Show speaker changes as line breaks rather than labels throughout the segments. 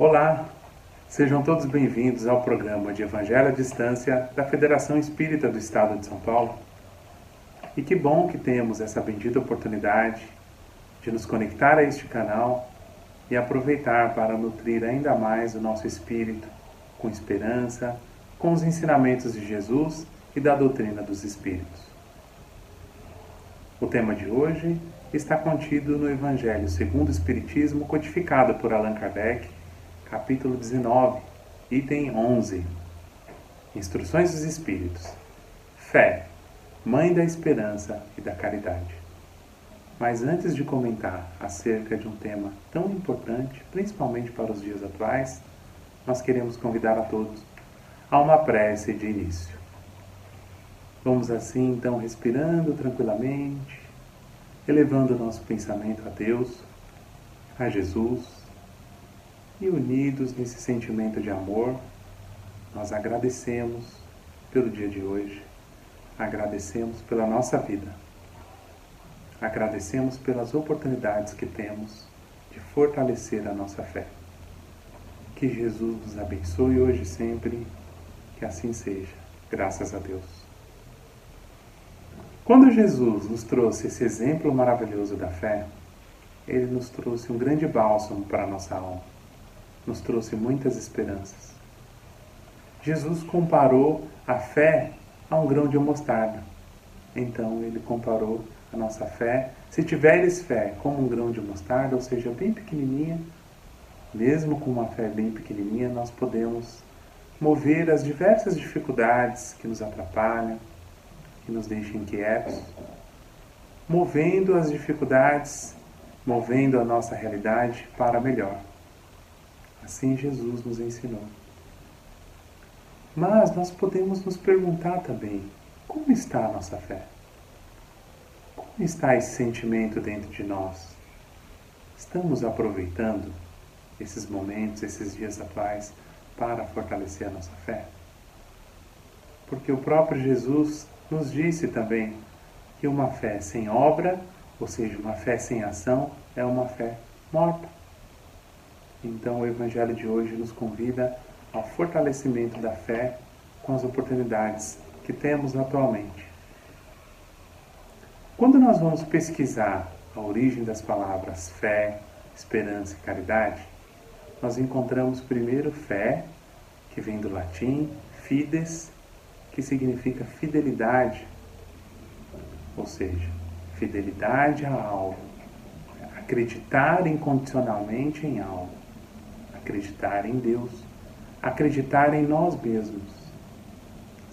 Olá, sejam todos bem-vindos ao programa de Evangelho à Distância da Federação Espírita do Estado de São Paulo. E que bom que temos essa bendita oportunidade de nos conectar a este canal e aproveitar para nutrir ainda mais o nosso espírito com esperança, com os ensinamentos de Jesus e da doutrina dos Espíritos. O tema de hoje está contido no Evangelho segundo o Espiritismo, codificado por Allan Kardec capítulo 19, item 11. Instruções dos Espíritos. Fé, mãe da esperança e da caridade. Mas antes de comentar acerca de um tema tão importante, principalmente para os dias atuais, nós queremos convidar a todos a uma prece de início. Vamos assim, então, respirando tranquilamente, elevando o nosso pensamento a Deus, a Jesus, e unidos nesse sentimento de amor, nós agradecemos pelo dia de hoje, agradecemos pela nossa vida, agradecemos pelas oportunidades que temos de fortalecer a nossa fé. Que Jesus nos abençoe hoje e sempre, que assim seja, graças a Deus. Quando Jesus nos trouxe esse exemplo maravilhoso da fé, ele nos trouxe um grande bálsamo para a nossa alma nos trouxe muitas esperanças. Jesus comparou a fé a um grão de mostarda. Então ele comparou a nossa fé, se tiveres fé como um grão de mostarda, ou seja, bem pequenininha, mesmo com uma fé bem pequenininha, nós podemos mover as diversas dificuldades que nos atrapalham, que nos deixam inquietos, movendo as dificuldades, movendo a nossa realidade para melhor. Assim Jesus nos ensinou. Mas nós podemos nos perguntar também: como está a nossa fé? Como está esse sentimento dentro de nós? Estamos aproveitando esses momentos, esses dias atuais, para fortalecer a nossa fé? Porque o próprio Jesus nos disse também que uma fé sem obra, ou seja, uma fé sem ação, é uma fé morta. Então, o Evangelho de hoje nos convida ao fortalecimento da fé com as oportunidades que temos atualmente. Quando nós vamos pesquisar a origem das palavras fé, esperança e caridade, nós encontramos primeiro fé, que vem do latim fides, que significa fidelidade, ou seja, fidelidade a algo, acreditar incondicionalmente em algo acreditar em Deus, acreditar em nós mesmos.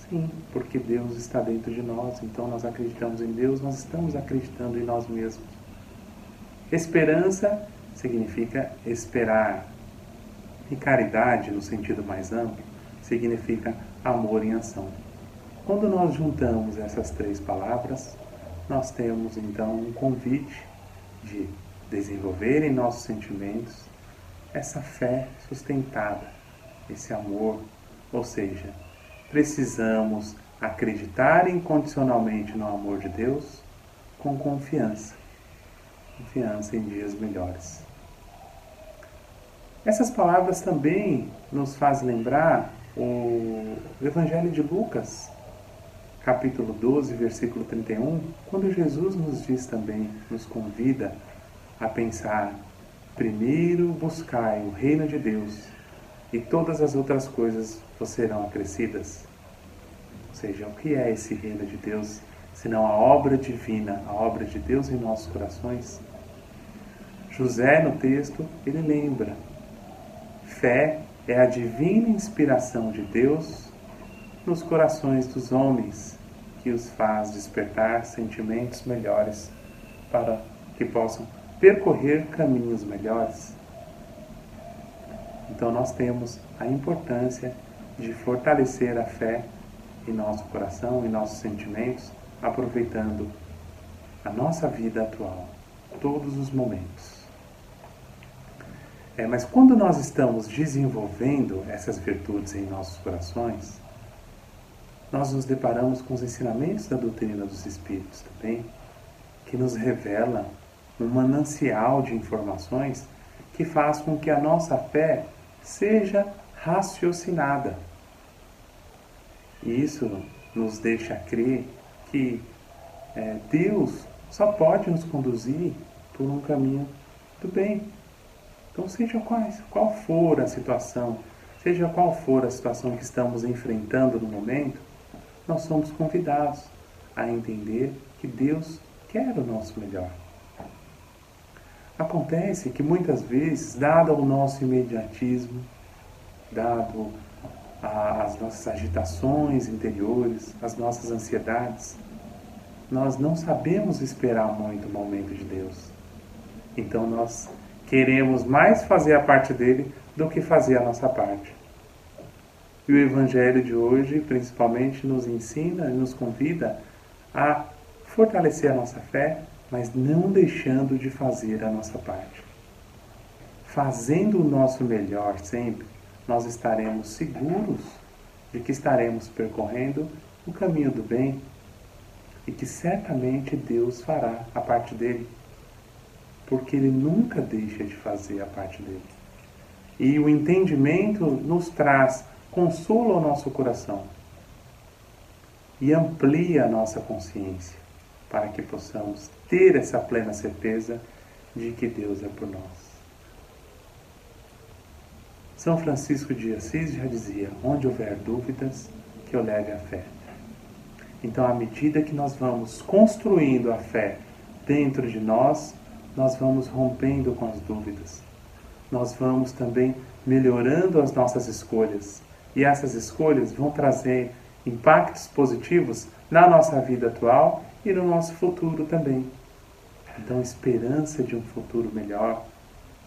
Sim, porque Deus está dentro de nós, então nós acreditamos em Deus, nós estamos acreditando em nós mesmos. Esperança significa esperar. E caridade, no sentido mais amplo, significa amor em ação. Quando nós juntamos essas três palavras, nós temos então um convite de desenvolver em nossos sentimentos essa fé sustentada, esse amor. Ou seja, precisamos acreditar incondicionalmente no amor de Deus com confiança. Confiança em dias melhores. Essas palavras também nos fazem lembrar o Evangelho de Lucas, capítulo 12, versículo 31, quando Jesus nos diz também, nos convida a pensar Primeiro buscai o reino de Deus, e todas as outras coisas vos serão acrescidas. Ou seja, o que é esse reino de Deus, senão a obra divina, a obra de Deus em nossos corações? José, no texto, ele lembra: fé é a divina inspiração de Deus nos corações dos homens, que os faz despertar sentimentos melhores para que possam percorrer caminhos melhores. Então, nós temos a importância de fortalecer a fé em nosso coração, em nossos sentimentos, aproveitando a nossa vida atual, todos os momentos. É, mas quando nós estamos desenvolvendo essas virtudes em nossos corações, nós nos deparamos com os ensinamentos da doutrina dos Espíritos também, que nos revelam um manancial de informações que faz com que a nossa fé seja raciocinada. E isso nos deixa crer que é, Deus só pode nos conduzir por um caminho do bem. Então, seja qual for a situação, seja qual for a situação que estamos enfrentando no momento, nós somos convidados a entender que Deus quer o nosso melhor. Acontece que muitas vezes, dado o nosso imediatismo, dado a, as nossas agitações interiores, as nossas ansiedades, nós não sabemos esperar muito o momento de Deus. Então nós queremos mais fazer a parte dele do que fazer a nossa parte. E o Evangelho de hoje, principalmente, nos ensina e nos convida a fortalecer a nossa fé, mas não deixando de fazer a nossa parte. Fazendo o nosso melhor sempre, nós estaremos seguros de que estaremos percorrendo o caminho do bem e que certamente Deus fará a parte dele, porque Ele nunca deixa de fazer a parte dele. E o entendimento nos traz consolo ao nosso coração e amplia a nossa consciência para que possamos ter essa plena certeza de que Deus é por nós. São Francisco de Assis já dizia: onde houver dúvidas, que eu leve a fé. Então, à medida que nós vamos construindo a fé dentro de nós, nós vamos rompendo com as dúvidas. Nós vamos também melhorando as nossas escolhas. E essas escolhas vão trazer impactos positivos na nossa vida atual e no nosso futuro também. Então, esperança de um futuro melhor,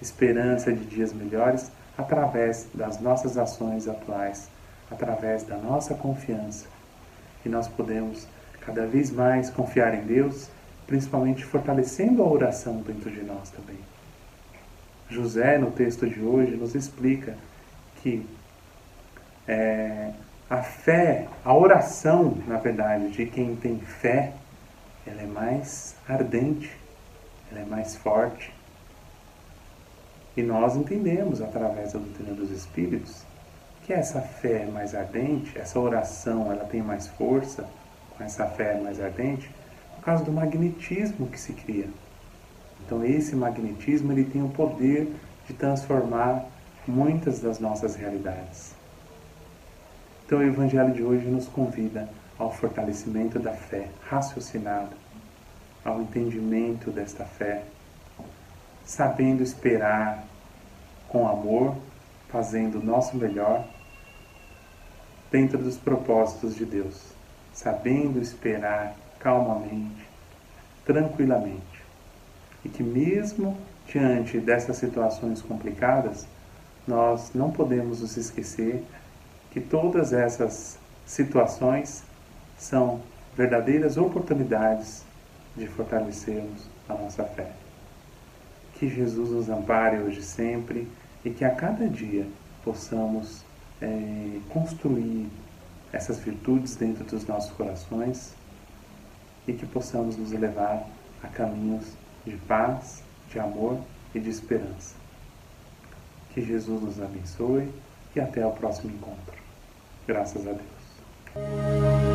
esperança de dias melhores através das nossas ações atuais, através da nossa confiança. E nós podemos cada vez mais confiar em Deus, principalmente fortalecendo a oração dentro de nós também. José, no texto de hoje, nos explica que é, a fé, a oração, na verdade, de quem tem fé, ela é mais ardente, ela é mais forte. E nós entendemos, através da doutrina dos Espíritos, que essa fé mais ardente, essa oração, ela tem mais força, com essa fé mais ardente, por causa do magnetismo que se cria. Então esse magnetismo ele tem o poder de transformar muitas das nossas realidades. Então o evangelho de hoje nos convida ao fortalecimento da fé raciocinada, ao entendimento desta fé, sabendo esperar com amor, fazendo o nosso melhor dentro dos propósitos de Deus, sabendo esperar calmamente, tranquilamente. E que mesmo diante dessas situações complicadas, nós não podemos nos esquecer que todas essas situações são verdadeiras oportunidades de fortalecermos a nossa fé. Que Jesus nos ampare hoje sempre e que a cada dia possamos é, construir essas virtudes dentro dos nossos corações e que possamos nos levar a caminhos de paz, de amor e de esperança. Que Jesus nos abençoe e até o próximo encontro. Graças a Deus.